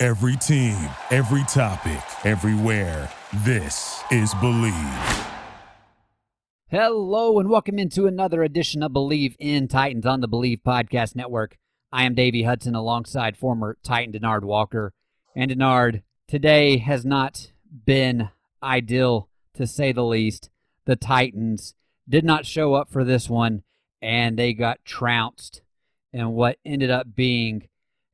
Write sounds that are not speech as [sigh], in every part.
Every team, every topic, everywhere. This is Bleav. Hello, and welcome into another edition of Bleav in Titans on the Bleav Podcast Network. I am Davey Hudson alongside former Titan Denard Walker. And Denard, today has not been ideal to say the least. The Titans did not show up for this one, and they got trounced in what ended up being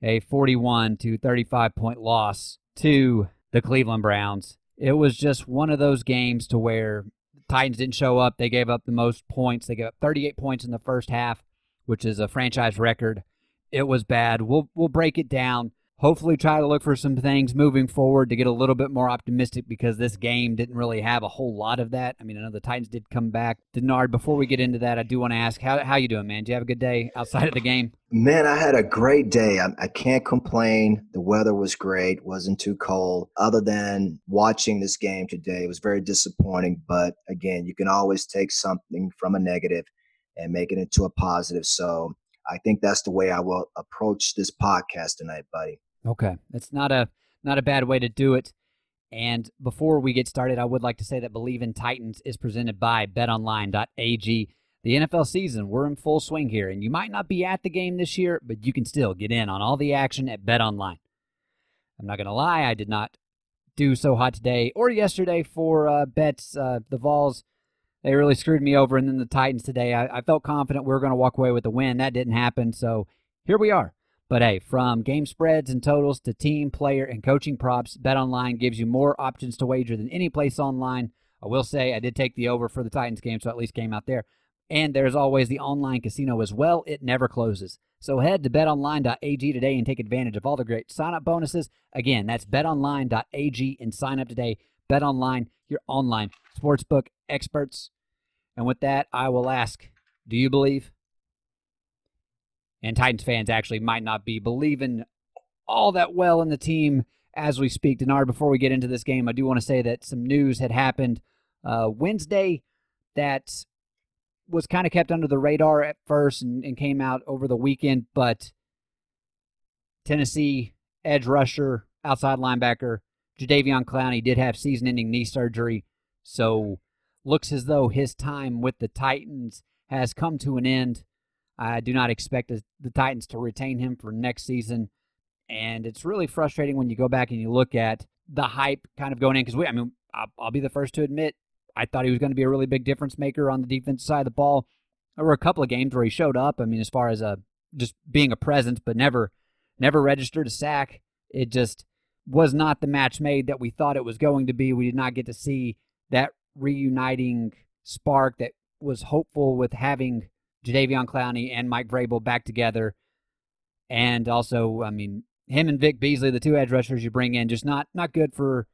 a 41 to 35 point loss to the Cleveland Browns. It was just one of those games to where Titans didn't show up. They gave up the most points. They gave up 38 points in the first half, which is a franchise record. It was bad. We'll we'll break it down hopefully try to look for some things moving forward to get a little bit more optimistic because this game didn't really have a whole lot of that. I mean, I know the Titans did come back. Denard, before we get into that, I do want to ask how how you doing, man? Do you have a good day outside of the game? Man, I had a great day. I, I can't complain. The weather was great, wasn't too cold. Other than watching this game today, it was very disappointing. But again, you can always take something from a negative and make it into a positive. So I think that's the way I will approach this podcast tonight, buddy. Okay, it's not a not a bad way to do it. And before we get started, I would like to say that Bleav in Titans is presented by BetOnline.ag. The NFL season, we're in full swing here, and you might not be at the game this year, but you can still get in on all the action at BetOnline. I'm not going to lie, I did not do so hot today or yesterday for uh, bets. Uh, the Vols, they really screwed me over, and then the Titans today. I, I felt confident we were going to walk away with the win. That didn't happen, so here we are. But hey, from game spreads and totals to team, player, and coaching props, BetOnline gives you more options to wager than any place online. I will say I did take the over for the Titans game, so at least came out there. And there's always the online casino as well. It never closes. So head to betonline.ag today and take advantage of all the great sign up bonuses. Again, that's betonline.ag and sign up today. BetOnline, your online sportsbook experts. And with that, I will ask Do you believe? And Titans fans actually might not be believing all that well in the team as we speak. Denard, before we get into this game, I do want to say that some news had happened uh, Wednesday that was kind of kept under the radar at first and, and came out over the weekend, but Tennessee edge rusher, outside linebacker, Jadeveon Clowney did have season ending knee surgery. So looks as though his time with the Titans has come to an end. I do not expect the Titans to retain him for next season. And it's really frustrating when you go back and you look at the hype kind of going in. Because, I mean, I'll, be the first to admit, I thought he was going to be a really big difference maker on the defensive side of the ball. There were a couple of games where he showed up. I mean, as far as a, just being a presence, but never, never registered a sack. It just was not the match made that we thought it was going to be. We did not get to see that reuniting spark that was hopeful with having Jadeveon Clowney and Mike Vrabel back together. And also, I mean, him and Vic Beasley, the two edge rushers you bring in, just not not good for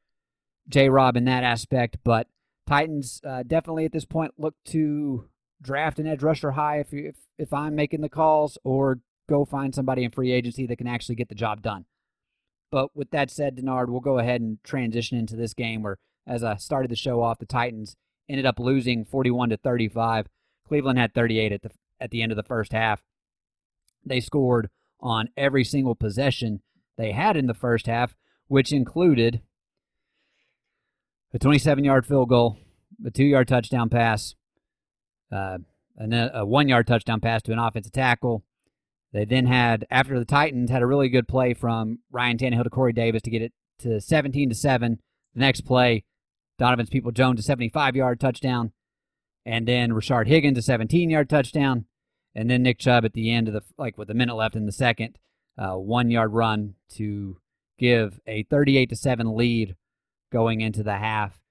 J. Rob in that aspect. But Titans uh, definitely at this point look to draft an edge rusher high if, if if I'm making the calls, or go find somebody in free agency that can actually get the job done. But with that said, Denard, we'll go ahead and transition into this game where, as I started the show off, the Titans ended up losing 41 to 35. Cleveland had 38 at the at the end of the first half. They scored on every single possession they had in the first half, which included a 27 yard field goal, a two yard touchdown pass, uh, and a one yard touchdown pass to an offensive tackle. They then had, after the Titans had a really good play from Ryan Tannehill to Corey Davis to get it to 17 to 7. The next play, Donovan Peoples Jones a 75 yard touchdown. And then Rashard Higgins a 17 yard touchdown and then Nick Chubb at the end of the like with a minute left in the second, uh, one yard run to give a 38 to seven lead going into the half,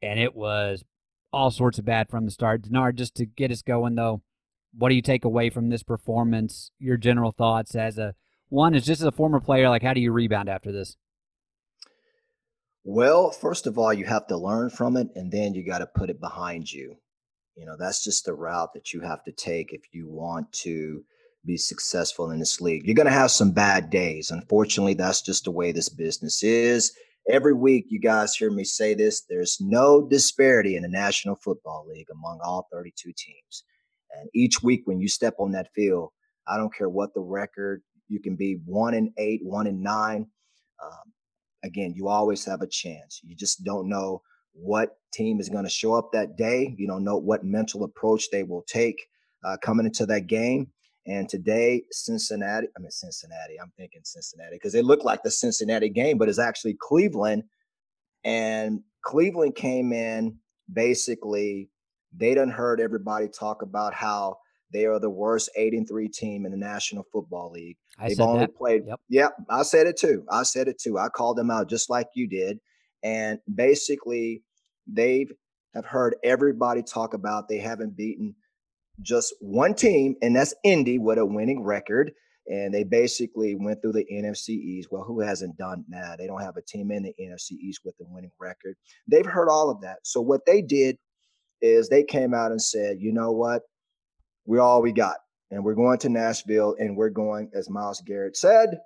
and it was all sorts of bad from the start. Denard, just to get us going though, what do you take away from this performance? Your general thoughts as a one is just as a former player, like how do you rebound after this? Well, first of all, you have to learn from it and then you got to put it behind you. You know, that's just the route that you have to take if you want to be successful in this league. You're going to have some bad days. Unfortunately, that's just the way this business is. Every week, you guys hear me say this there's no disparity in the National Football League among all 32 teams. And each week, when you step on that field, I don't care what the record, you can be one and eight, one and nine. Um, again, you always have a chance. You just don't know what team is going to show up that day. You don't know what mental approach they will take uh, coming into that game. And today, Cincinnati, I mean, Cincinnati, I'm thinking Cincinnati because it looked like the Cincinnati game, but it's actually Cleveland. And Cleveland came in basically, they done heard everybody talk about how they are the worst eight and three team in the National Football League. I They've only that. played. Yep. Yep, I said it too. I said it too. I called them out just like you did. And basically, they've have heard everybody talk about they haven't beaten just one team, and that's Indy with a winning record. And they basically went through the NFC East. Well, who hasn't done that? They don't have a team in the NFC East with a winning record. They've heard all of that. So what they did is they came out and said, you know what? We're all we got. And we're going to Nashville and we're going, as Myles Garrett said,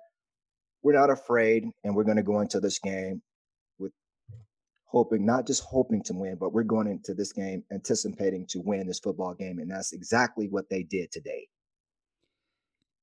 we're not afraid and we're going to go into this game hoping, not just hoping to win, but we're going into this game anticipating to win this football game. And that's exactly what they did today.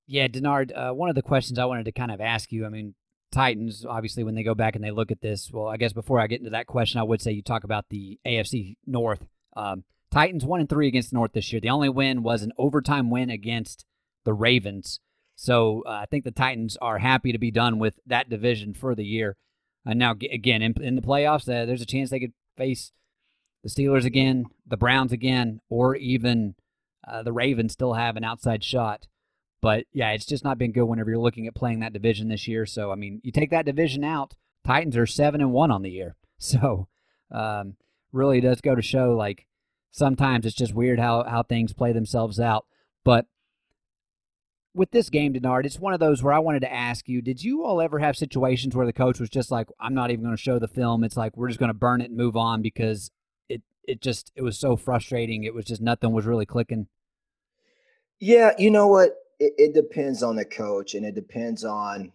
Yeah, Denard, uh, one of the questions I wanted to kind of ask you, I mean, Titans, obviously, when they go back and they look at this, well, I guess before I get into that question, I would say you talk about the AFC North. Um, Titans one and three against North this year. The only win was an overtime win against the Ravens. So uh, I think the Titans are happy to be done with that division for the year. And now, again, in, in the playoffs, uh, there's a chance they could face the Steelers again, the Browns again, or even uh, the Ravens still have an outside shot. But yeah, it's just not been good whenever you're looking at playing that division this year. So I mean, you take that division out, Titans are seven and one on the year. [laughs] So um, really does go to show like sometimes it's just weird how how things play themselves out. But with this game, Denard, it's one of those where I wanted to ask you: Did you all ever have situations where the coach was just like, "I'm not even going to show the film. It's like we're just going to burn it and move on because it it just it was so frustrating. It was just nothing was really clicking." Yeah, you know what? It, it depends on the coach and it depends on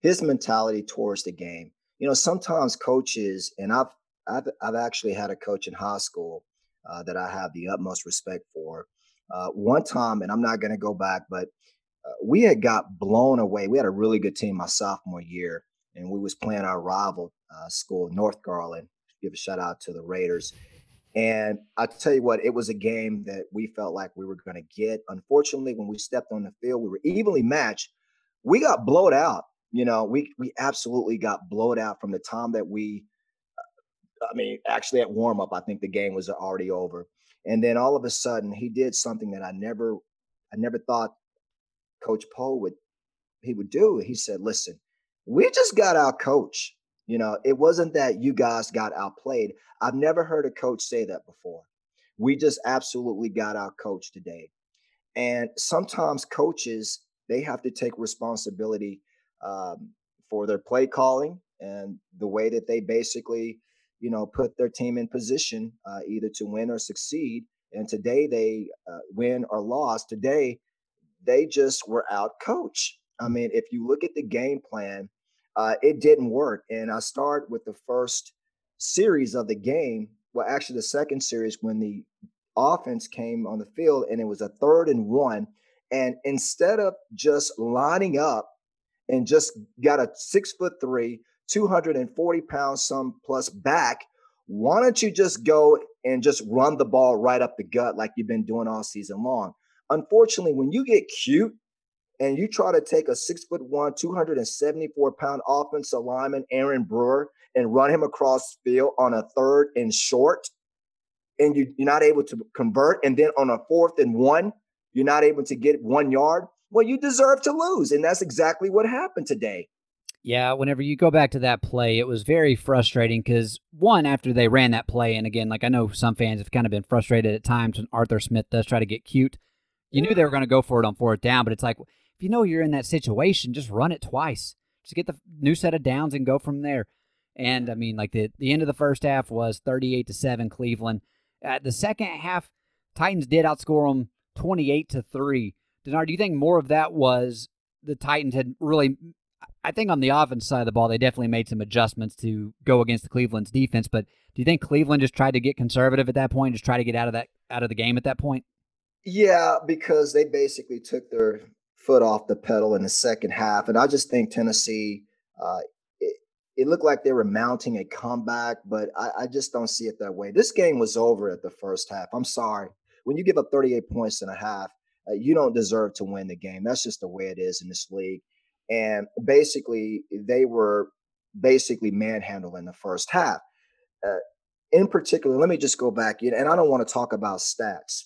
his mentality towards the game. You know, sometimes coaches, and I've I've I've actually had a coach in high school uh, that I have the utmost respect for. Uh, one time, and I'm not going to go back, but we had got blown away. We had a really good team my sophomore year, and we was playing our rival uh, school, North Garland. Give a shout out to the Raiders. And I tell you what, it was a game that we felt like we were going to get. Unfortunately, when we stepped on the field, we were evenly matched. We got blowed out. You know, we we absolutely got blowed out from the time that we. uh, I mean, actually, at warm up, I think the game was already over. And then all of a sudden, he did something that I never, I never thought Coach Poe would he would do. He said, "Listen, we just got our coach. You know, it wasn't that you guys got outplayed. I've never heard a coach say that before. We just absolutely got our coach today. And sometimes coaches they have to take responsibility um, for their play calling and the way that they basically, you know, put their team in position uh, either to win or succeed. And today they uh, win or lost. Today they just were out coach. I mean, if you look at the game plan, uh, it didn't work. And I start with the first series of the game. Well, actually, the second series when the offense came on the field and it was a third and one. And instead of just lining up and just got a six foot three, 240 pounds, some plus back, why don't you just go and just run the ball right up the gut like you've been doing all season long? Unfortunately, when you get cute and you try to take a six foot one, 274 pound offensive lineman, Aaron Brewer, and run him across field on a third and short, and you, you're not able to convert, and then on a fourth and one, you're not able to get one yard, well, you deserve to lose. And that's exactly what happened today. Yeah, whenever you go back to that play, it was very frustrating because one, after they ran that play, and again, like I know some fans have kind of been frustrated at times when Arthur Smith does try to get cute. You knew they were going to go for it on fourth down, but it's like if you know you're in that situation, just run it twice. Just get the new set of downs and go from there. And I mean, like the the end of the first half was 38 to seven Cleveland. At the second half, Titans did outscore them 28 to three. Denard, do you think more of that was the Titans had really? I think on the offense side of the ball, they definitely made some adjustments to go against the Cleveland's defense. But do you think Cleveland just tried to get conservative at that point, just try to get out of that out of the game at that point? Yeah, because they basically took their foot off the pedal in the second half, and I just think Tennessee. Uh, it, looked like they were mounting a comeback, but I, I just don't see it that way. This game was over at the first half. I'm sorry. When you give up 38 points and a half, uh, you don't deserve to win the game. That's just the way it is in this league. And basically, they were basically manhandling the first half. Uh, in particular, let me just go back and I don't want to talk about stats.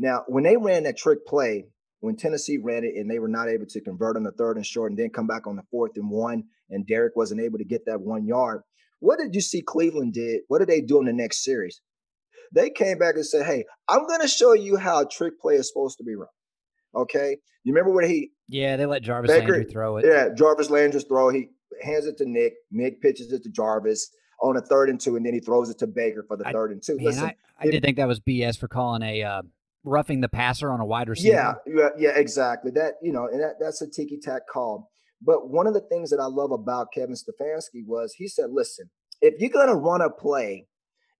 Now, when they ran that trick play, when Tennessee ran it and they were not able to convert on the third and short and then come back on the fourth and one, and Derrick wasn't able to get that one yard, what did you see Cleveland did? What did they do in the next series? They came back and said, Hey, I'm going to show you how a trick play is supposed to be run. Okay. You remember when he. Yeah, they let Jarvis Baker, Landry throw it. Yeah, Jarvis Landry throw. He hands it to Nick. Nick pitches it to Jarvis on a third and two, and then he throws it to Baker for the I, third and two. Man, Listen, I, I it, did think that was BS for calling a uh, roughing the passer on a wide receiver. Yeah, yeah, yeah, exactly. That you know, and that, that's a tiki tack call. But one of the things that I love about Kevin Stefanski was he said, "Listen, if you're gonna run a play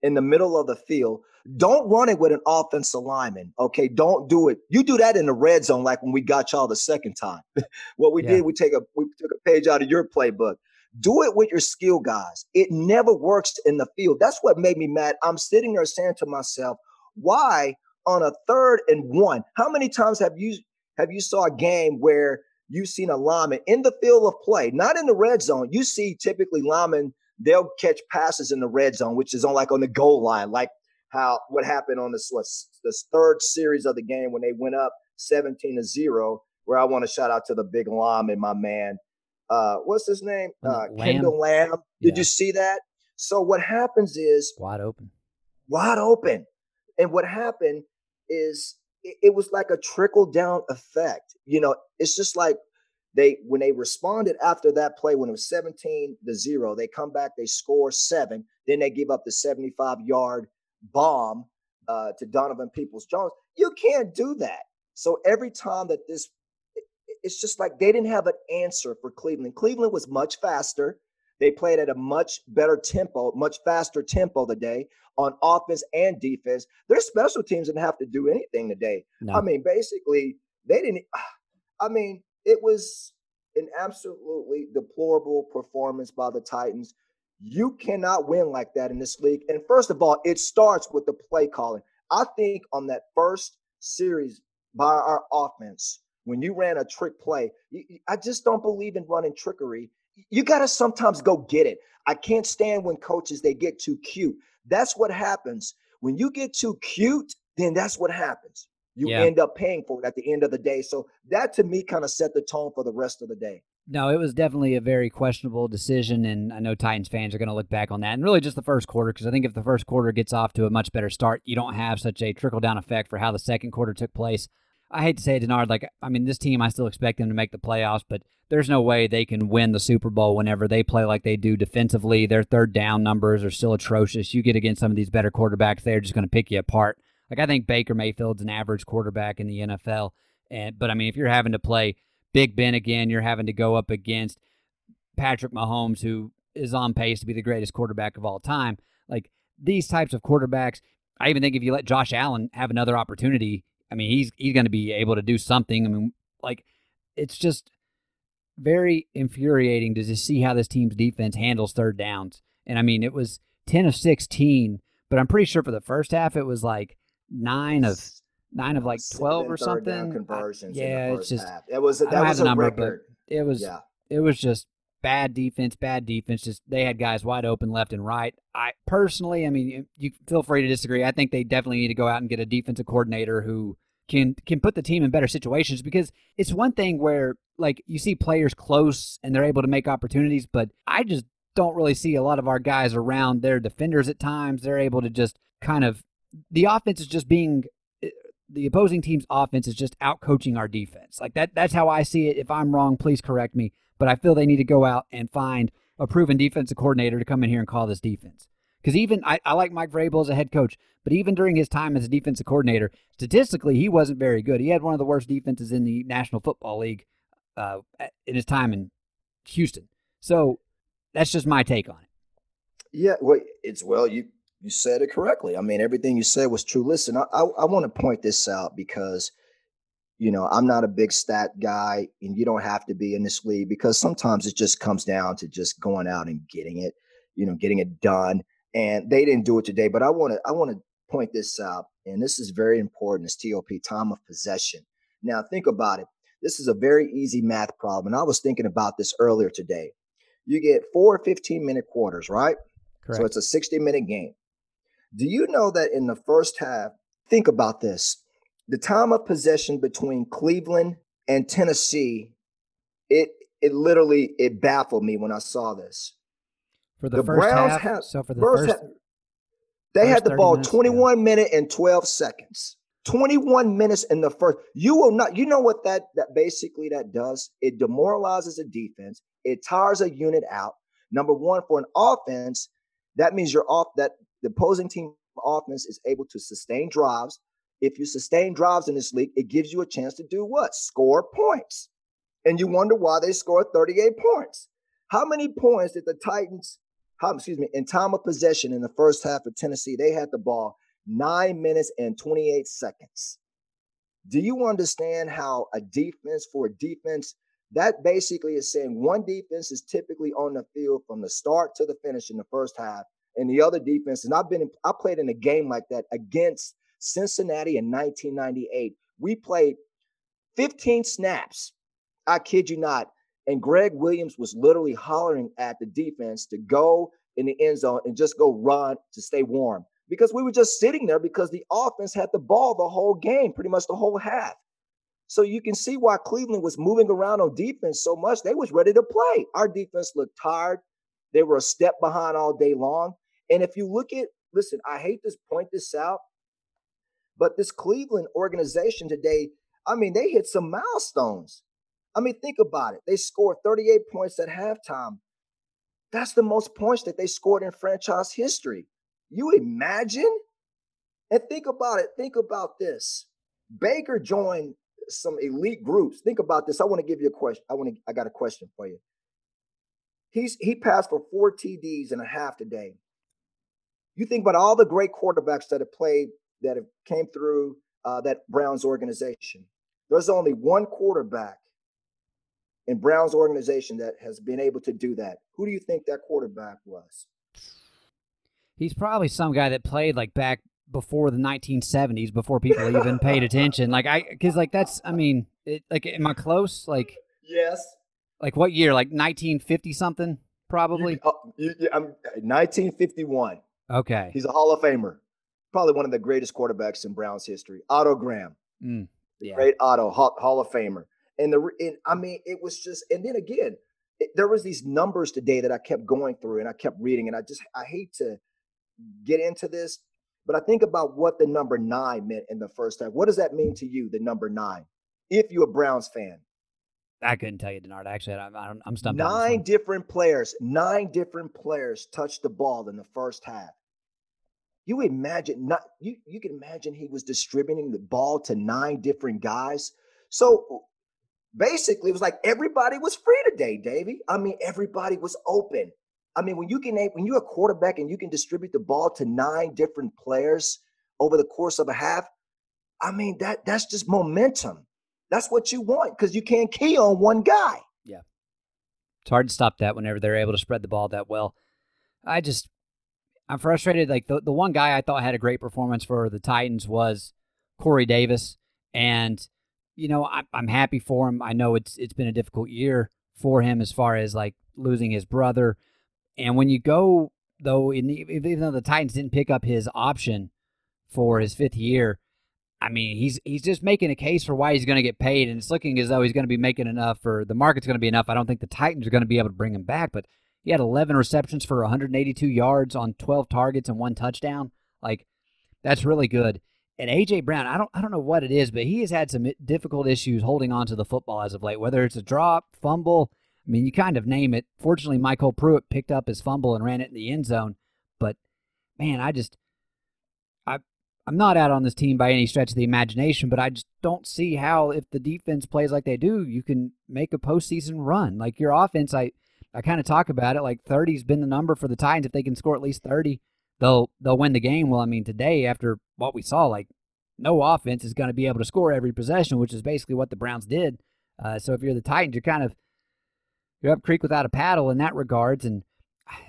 in the middle of the field, don't run it with an offensive lineman. Okay, don't do it. You do that in the red zone, like when we got y'all the second time. [laughs] what we yeah. did, we take a we took a page out of your playbook. Do it with your skill guys. It never works in the field. That's what made me mad. I'm sitting there saying to myself, why on a third and one? How many times have you have you saw a game where you've seen a lineman in the field of play, not in the red zone? You see typically linemen they'll catch passes in the red zone, which is on like on the goal line, like how what happened on this this third series of the game when they went up 17 to 0 where I want to shout out to the big and my man uh what's his name uh Lamb. Kendall Lamb did yeah. you see that so what happens is wide open wide open and what happened is it, it was like a trickle down effect you know it's just like they when they responded after that play when it was 17 to 0 they come back they score seven then they give up the 75 yard bomb uh, to Donovan Peoples Jones. You can't do that. So every time that this, it's just like they didn't have an answer for Cleveland. Cleveland was much faster. They played at a much better tempo, much faster tempo today on offense and defense. Their special teams didn't have to do anything today. No. I mean, basically, they didn't. I mean, it was an absolutely deplorable performance by the Titans. You cannot win like that in this league. And first of all, it starts with the play calling. I think on that first series by our offense, when you ran a trick play, I just don't believe in running trickery. You got to sometimes go get it. I can't stand when coaches they get too cute. That's what happens. When you get too cute, then that's what happens. You yeah. end up paying for it at the end of the day. So that to me kind of set the tone for the rest of the day. No, it was definitely a very questionable decision, and I know Titans fans are going to look back on that, and really just the first quarter, because I think if the first quarter gets off to a much better start, you don't have such a trickle down effect for how the second quarter took place. I hate to say it, Denard, like I mean, this team, I still expect them to make the playoffs, but there's no way they can win the Super Bowl whenever they play like they do defensively. Their third down numbers are still atrocious. You get against some of these better quarterbacks, they're just going to pick you apart. Like I think Baker Mayfield's an average quarterback in the NFL, and but I mean, if you're having to play Big Ben again, you're having to go up against Patrick Mahomes, who is on pace to be the greatest quarterback of all time. Like these types of quarterbacks, I even think if you let Josh Allen have another opportunity, I mean, he's he's going to be able to do something. I mean, like it's just very infuriating to just see how this team's defense handles third downs. And I mean, it was 10 of 16, but I'm pretty sure for the first half it was like 9 of nine of like twelve or something. Conversions. yeah, it's just half. it was that was a number, record. it was yeah. it was just bad defense, bad defense. Just they had guys wide open left and right. I personally, I mean, you feel free to disagree. I think they definitely need to go out and get a defensive coordinator who can can put the team in better situations because it's one thing where like you see players close and they're able to make opportunities, but I just don't really see a lot of our guys around their defenders at times. They're able to just kind of the offense is just being eh, the opposing team's offense is just out coaching our defense. Like that that's how I see it. If I'm wrong, please correct me. But I feel they need to go out and find a proven defensive coordinator to come in here and call this defense. Because even I, I like Mike Vrabel as a head coach, but even during his time as a defensive coordinator, statistically he wasn't very good. He had one of the worst defenses in the National Football League uh, in his time in Houston. So that's just my take on it. Yeah, well, it's well you you said it correctly. I mean, everything you said was true. Listen, I I, I want to point this out because you know I'm not a big stat guy, and you don't have to be in this league because sometimes it just comes down to just going out and getting it, you know, getting it done. And they didn't do it today, but I want to I want to point this out, and this is very important. It's TOP time of possession. Now think about it. This is a very easy math problem, and I was thinking about this earlier today. You get four 15 minute quarters, right? Correct. So it's a 60 minute game. Do you know that in the first half, think about this. The time of possession between Cleveland and Tennessee, it it literally it baffled me when I saw this. For the, The first Browns half, have- so for the first first, They First had the ball minutes, yeah. 21 minute and 12 seconds. 21 minutes in the first. You will not, you know what that that basically that does? It demoralizes a defense. It tires a unit out. Number one, for an offense, that means you're off that the opposing team offense is able to sustain drives. If you sustain drives in this league, it gives you a chance to do what? Score points. And you wonder why they scored 38 points. How many points did the Titans, how, excuse me, in time of possession in the first half of Tennessee, they had the ball nine minutes and 28 seconds. Do you understand how a defense for a defense that basically is saying one defense is typically on the field from the start to the finish in the first half, and the other defense, and I've been I played in a game like that against Cincinnati in 1998. We played 15 snaps. I kid you not. And Gregg Williams was literally hollering at the defense to go in the end zone and just go run to stay warm because we were just sitting there because the offense had the ball the whole game, pretty much the whole half. So you can see why Cleveland was moving around on defense so much. They was ready to play. Our defense looked tired. They were a step behind all day long. And if you look at, listen, I hate to point this out, but this Cleveland organization today, I mean, they hit some milestones. I mean, think about it. They scored 38 points at halftime. That's the most points that they scored in franchise history. You imagine? And think about it. Think about this. Baker joined some elite groups. Think about this. I want to give you a question. I want to I got a question for you. He's he passed for four TDs and a half today. You think about all the great quarterbacks that have played that have came through uh, that Browns organization. There's only one quarterback in Browns organization that has been able to do that. Who do you think that quarterback was? he's probably some guy that played like back before the 1970s, before people even paid attention. Like I, because like that's, I mean, it, like am I close? Like, Yes. like what year? Like 1950 something, probably. You, uh, you, I'm, 1951. Okay. He's a Hall of Famer. Probably one of the greatest quarterbacks in Browns history. Otto Graham, Mm, yeah. great Otto, Hall, Hall of Famer. And the, and, I mean, it was just, and then again, it, there was these numbers today that I kept going through and I kept reading, and I just, I hate to get into this, but I think about what the number nine meant in the first half. What does that mean to you, the number nine? If you're a Browns fan, I couldn't tell you, Denard. Actually, I'm, I'm, I'm stumped. nine different players, nine different players touched the ball in the first half. You imagine not you you can imagine he was distributing the ball to nine different guys. So basically it was like everybody was free today, Davey. I mean, everybody was open. I mean, when you can when you're a quarterback and you can distribute the ball to nine different players over the course of a half, I mean that that's just momentum. That's what you want because you can't key on one guy. Yeah, it's hard to stop that whenever they're able to spread the ball that well. I just, I'm frustrated. Like the the one guy I thought had a great performance for the Titans was Corey Davis, and you know I, I'm happy for him. I know it's it's been a difficult year for him as far as like losing his brother, and when you go though, in, even though the Titans didn't pick up his option for his fifth year. I mean, he's he's just making a case for why he's going to get paid, and it's looking as though he's going to be making enough for the market's going to be enough. I don't think the Titans are going to be able to bring him back, but he had 11 receptions for 182 yards on 12 targets and one touchdown. Like that's really good. And AJ Brown, I don't I don't know what it is, but he has had some difficult issues holding on to the football as of late. Whether it's a drop, fumble, I mean, you kind of name it. Fortunately, MyCole Pruitt picked up his fumble and ran it in the end zone. But man, I just I I'm not out on this team by any stretch of the imagination, but I just don't see how if the defense plays like they do, you can make a postseason run. Like your offense, I I kind of talk about it like 30's been the number for the Titans. If they can score at least 30, they'll they'll win the game. Well, I mean, today after what we saw, like no offense is going to be able to score every possession, which is basically what the Browns did. Uh, so if you're the Titans, you're kind of you're up creek without a paddle in that regards. And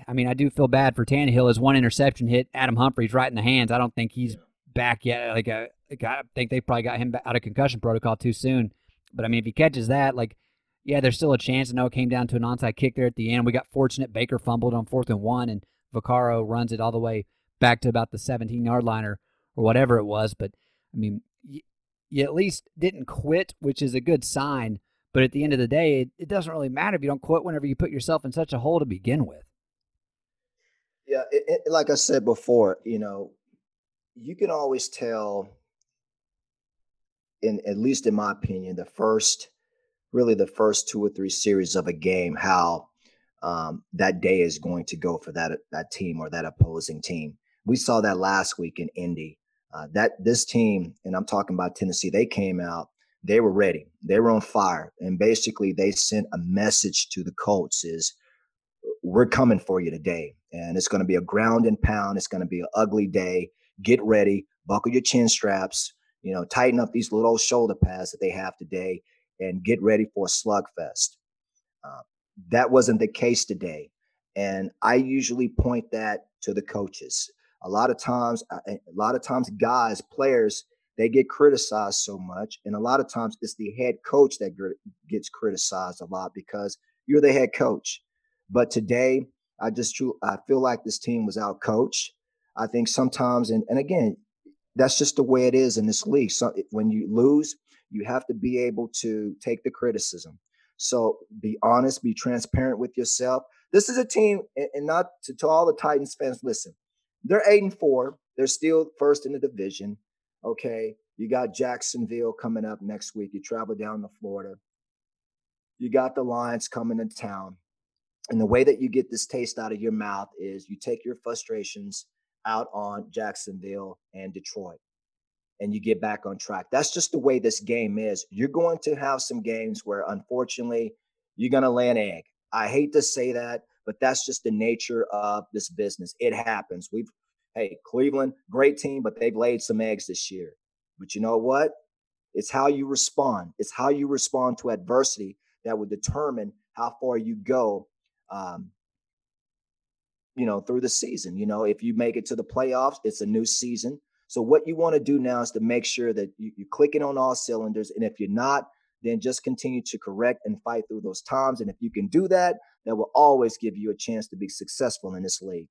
I mean, I do feel bad for Tannehill. His one interception hit Adam Humphries right in the hands. I don't think he's back yet. Like, uh, I think they probably got him out of concussion protocol too soon. But I mean, if he catches that, like, yeah, there's still a chance. I know it came down to an onside kick there at the end. We got fortunate. Baker fumbled on fourth and one, and Vaccaro runs it all the way back to about the 17 yard line or, or whatever it was. But I mean, you, you at least didn't quit, which is a good sign. But at the end of the day, it, it doesn't really matter if you don't quit whenever you put yourself in such a hole to begin with. Yeah, it, it, like I said before, you know, you can always tell, in at least in my opinion, the first, really the first two or three series of a game, how um, that day is going to go for that that team or that opposing team. We saw that last week in Indy. Uh, that this team, and I'm talking about Tennessee, they came out they were ready. They were on fire. And basically they sent a message to the Colts is we're coming for you today. And it's going to be a ground and pound. It's going to be an ugly day. Get ready, buckle your chin straps, you know, tighten up these little shoulder pads that they have today and get ready for a slugfest. Uh, that wasn't the case today. And I usually point that to the coaches. A lot of times, uh, a lot of times, guys, players, they get criticized so much. And a lot of times it's the head coach that gets criticized a lot because you're the head coach. But today, I just I feel like this team was out coached. I think sometimes, and, and again, that's just the way it is in this league. So when you lose, you have to be able to take the criticism. So be honest, be transparent with yourself. This is a team, and not to, to all the Titans fans, listen, they're eight and four. They're still first in the division. Okay. You got Jacksonville coming up next week. You travel down to Florida. You got the Lions coming to town. And the way that you get this taste out of your mouth is you take your frustrations out on Jacksonville and Detroit and you get back on track. That's just the way this game is. You're going to have some games where, unfortunately, you're going to lay an egg. I hate to say that, but that's just the nature of this business. It happens. We've hey, Cleveland, great team, but they've laid some eggs this year. But you know what? It's how you respond. It's how you respond to adversity that will determine how far you go. Um, you know, through the season. You know, if you make it to the playoffs, it's a new season. So what you want to do now is to make sure that you, you're clicking on all cylinders. And if you're not, then just continue to correct and fight through those times. And if you can do that, that will always give you a chance to be successful in this league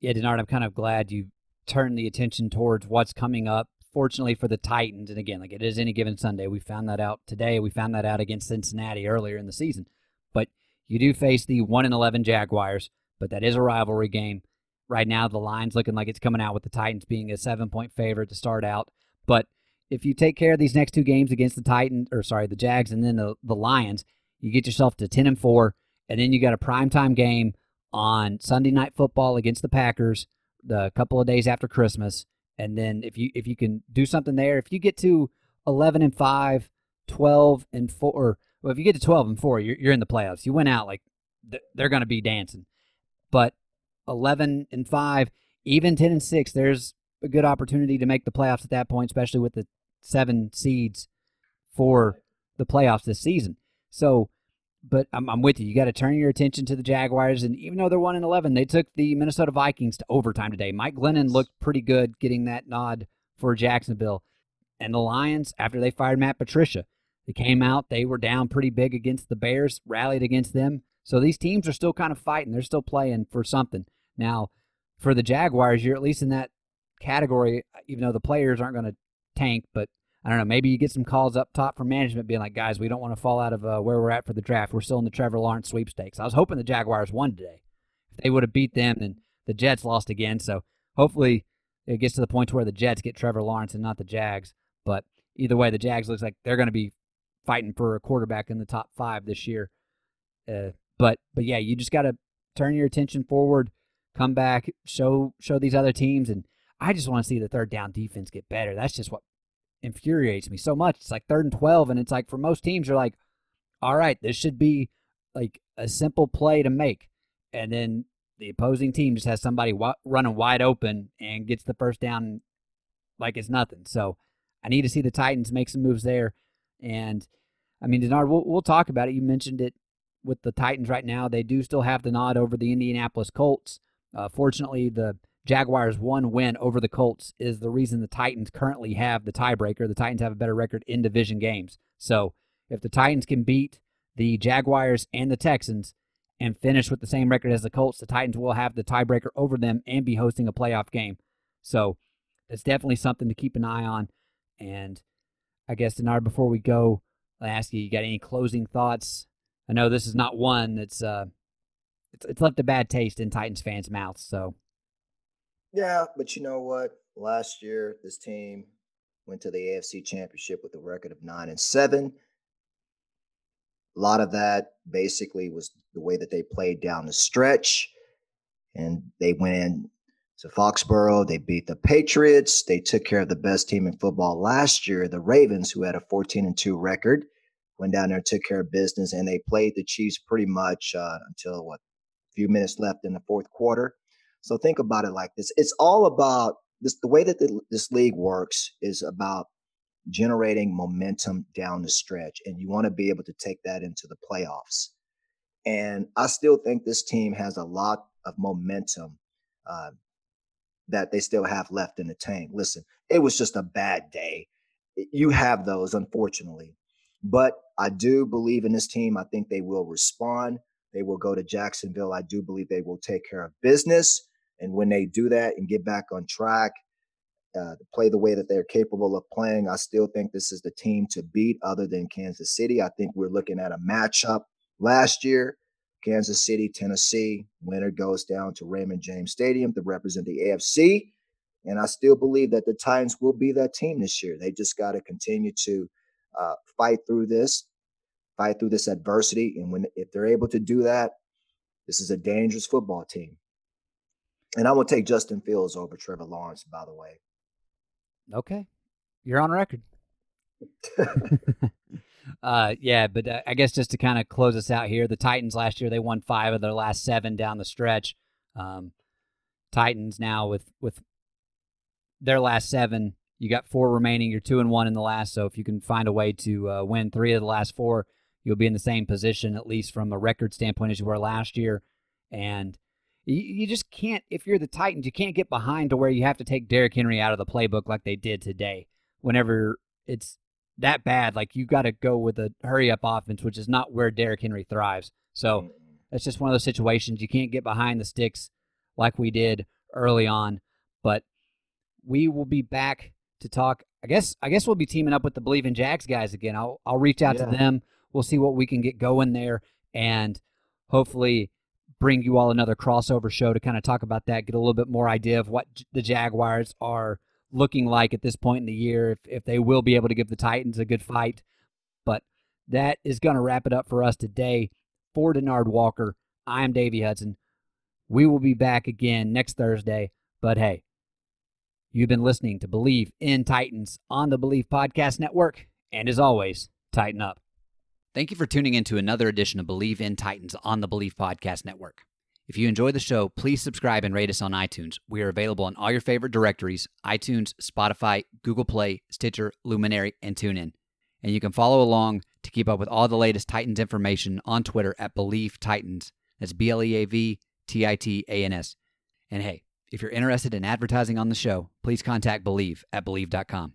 yeah, Denard, I'm kind of glad you turned the attention towards what's coming up. Fortunately for the Titans, and again, like it is any given Sunday, we found that out today. We found that out against Cincinnati earlier in the season. But you do face the one and eleven Jaguars, but that is a rivalry game. Right now, the line's looking like it's coming out with the Titans being a seven point favorite to start out. But if you take care of these next two games against the Titans, or sorry, the Jags, and then the the Lions, you get yourself to ten and four, and then you got a primetime game on Sunday night football against the Packers the couple of days after Christmas. And then if you if you can do something there, if you get to 11 and 5, 12 and 4 or well if you get to 12 and 4, you're you're in the playoffs. You went out like they're going to be dancing. But 11 and 5, even 10 and 6, there's a good opportunity to make the playoffs at that point, especially with the seven seeds for the playoffs this season. So but I'm, I'm with you. You got to turn your attention to the Jaguars, and even though they're one and eleven, they took the Minnesota Vikings to overtime today. Mike Glennon looked pretty good getting that nod for Jacksonville, and the Lions after they fired Matt Patricia, they came out. They were down pretty big against the Bears, rallied against them. So these teams are still kind of fighting. They're still playing for something. Now, for the Jaguars, you're at least in that category, even though the players aren't going to tank, but I don't know. Maybe you get some calls up top from management being like, guys, we don't want to fall out of uh, where we're at for the draft. We're still in the Trevor Lawrence sweepstakes. I was hoping the Jaguars won today. If they would have beat them, then the Jets lost again. So hopefully it gets to the point where the Jets get Trevor Lawrence and not the Jags. But either way, the Jags looks like they're going to be fighting for a quarterback in the top five this year. Uh, but but yeah, you just got to turn your attention forward, come back, show show these other teams, and I just want to see the third down defense get better. That's just what infuriates me so much. It's like third and twelve, and it's like for most teams, you're like, all right, this should be like a simple play to make, and then the opposing team just has somebody w- running wide open and gets the first down like it's nothing. So I need to see the Titans make some moves there. And I mean, Denard, we'll, we'll talk about it. You mentioned it with the Titans right now. They do still have the nod over the Indianapolis Colts. Uh, fortunately, the Jaguars' one win over the Colts is the reason the Titans currently have the tiebreaker. The Titans have a better record in division games. So if the Titans can beat the Jaguars and the Texans and finish with the same record as the Colts, the Titans will have the tiebreaker over them and be hosting a playoff game. So it's definitely something to keep an eye on. And I guess, Denard, before we go, I ask you, you got any closing thoughts? I know this is not one that's uh, it's, it's left a bad taste in Titans fans' mouths. So, yeah, but you know what? Last year, this team went to the AFC Championship with a record of nine and seven. A lot of that basically was the way that they played down the stretch, and they went in to Foxborough. They beat the Patriots. They took care of the best team in football last year, the Ravens, who had a 14 and 2 record. Went down there, took care of business, and they played the Chiefs pretty much uh, until what few minutes left in the fourth quarter. So think about it like this: it's all about this. The way that the, this league works is about generating momentum down the stretch, and you want to be able to take that into the playoffs. And I still think this team has a lot of momentum uh, that they still have left in the tank. Listen, it was just a bad day. You have those, unfortunately. But I do believe in this team. I think they will respond. They will go to Jacksonville. I do believe they will take care of business. And when they do that and get back on track, uh, play the way that they're capable of playing, I still think this is the team to beat other than Kansas City. I think we're looking at a matchup last year Kansas City, Tennessee. Winner goes down to Raymond James Stadium to represent the AFC. And I still believe that the Titans will be that team this year. They just got to continue to uh, fight through this, fight through this adversity. And when if they're able to do that, this is a dangerous football team. And I will take Justin Fields over Trevor Lawrence, by the way. Okay. You're on record. [laughs] [laughs] uh, yeah, but uh, I guess just to kind of close us out here, the Titans last year they won five of their last seven down the stretch. Um, Titans now with with their last seven, you got four remaining. You're two and one in the last, so if you can find a way to uh, win three of the last four, you'll be in the same position at least from a record standpoint as you were last year. And you, you just can't, if you're the Titans, you can't get behind to where you have to take Derrick Henry out of the playbook like they did today. Whenever it's that bad, like you got to go with a hurry up offense, which is not where Derrick Henry thrives. So mm-hmm. it's just one of those situations you can't get behind the sticks like we did early on. But we will be back to talk. I guess I guess we'll be teaming up with the Bleav in Jags guys again. I'll I'll reach out yeah. to them. We'll see what we can get going there, and hopefully bring you all another crossover show to kind of talk about that, get a little bit more idea of what the Jaguars are looking like at this point in the year, if, if they will be able to give the Titans a good fight. But that is going to wrap it up for us today. For Denard Walker, I am Davey Hudson. We will be back again next Thursday. But hey, you've been listening to Bleav in Titans on the Bleav Podcast Network. And as always, tighten up. Thank you for tuning in to another edition of Bleav in Titans on the Bleav Podcast Network. If you enjoy the show, please subscribe and rate us on iTunes. We are available on all your favorite directories iTunes, Spotify, Google Play, Stitcher, Luminary, and TuneIn. And you can follow along to keep up with all the latest Titans information on Twitter at Bleav Titans. That's B L E A V T I T A N S. And hey, if you're interested in advertising on the show, please contact Bleav at Bleav.com.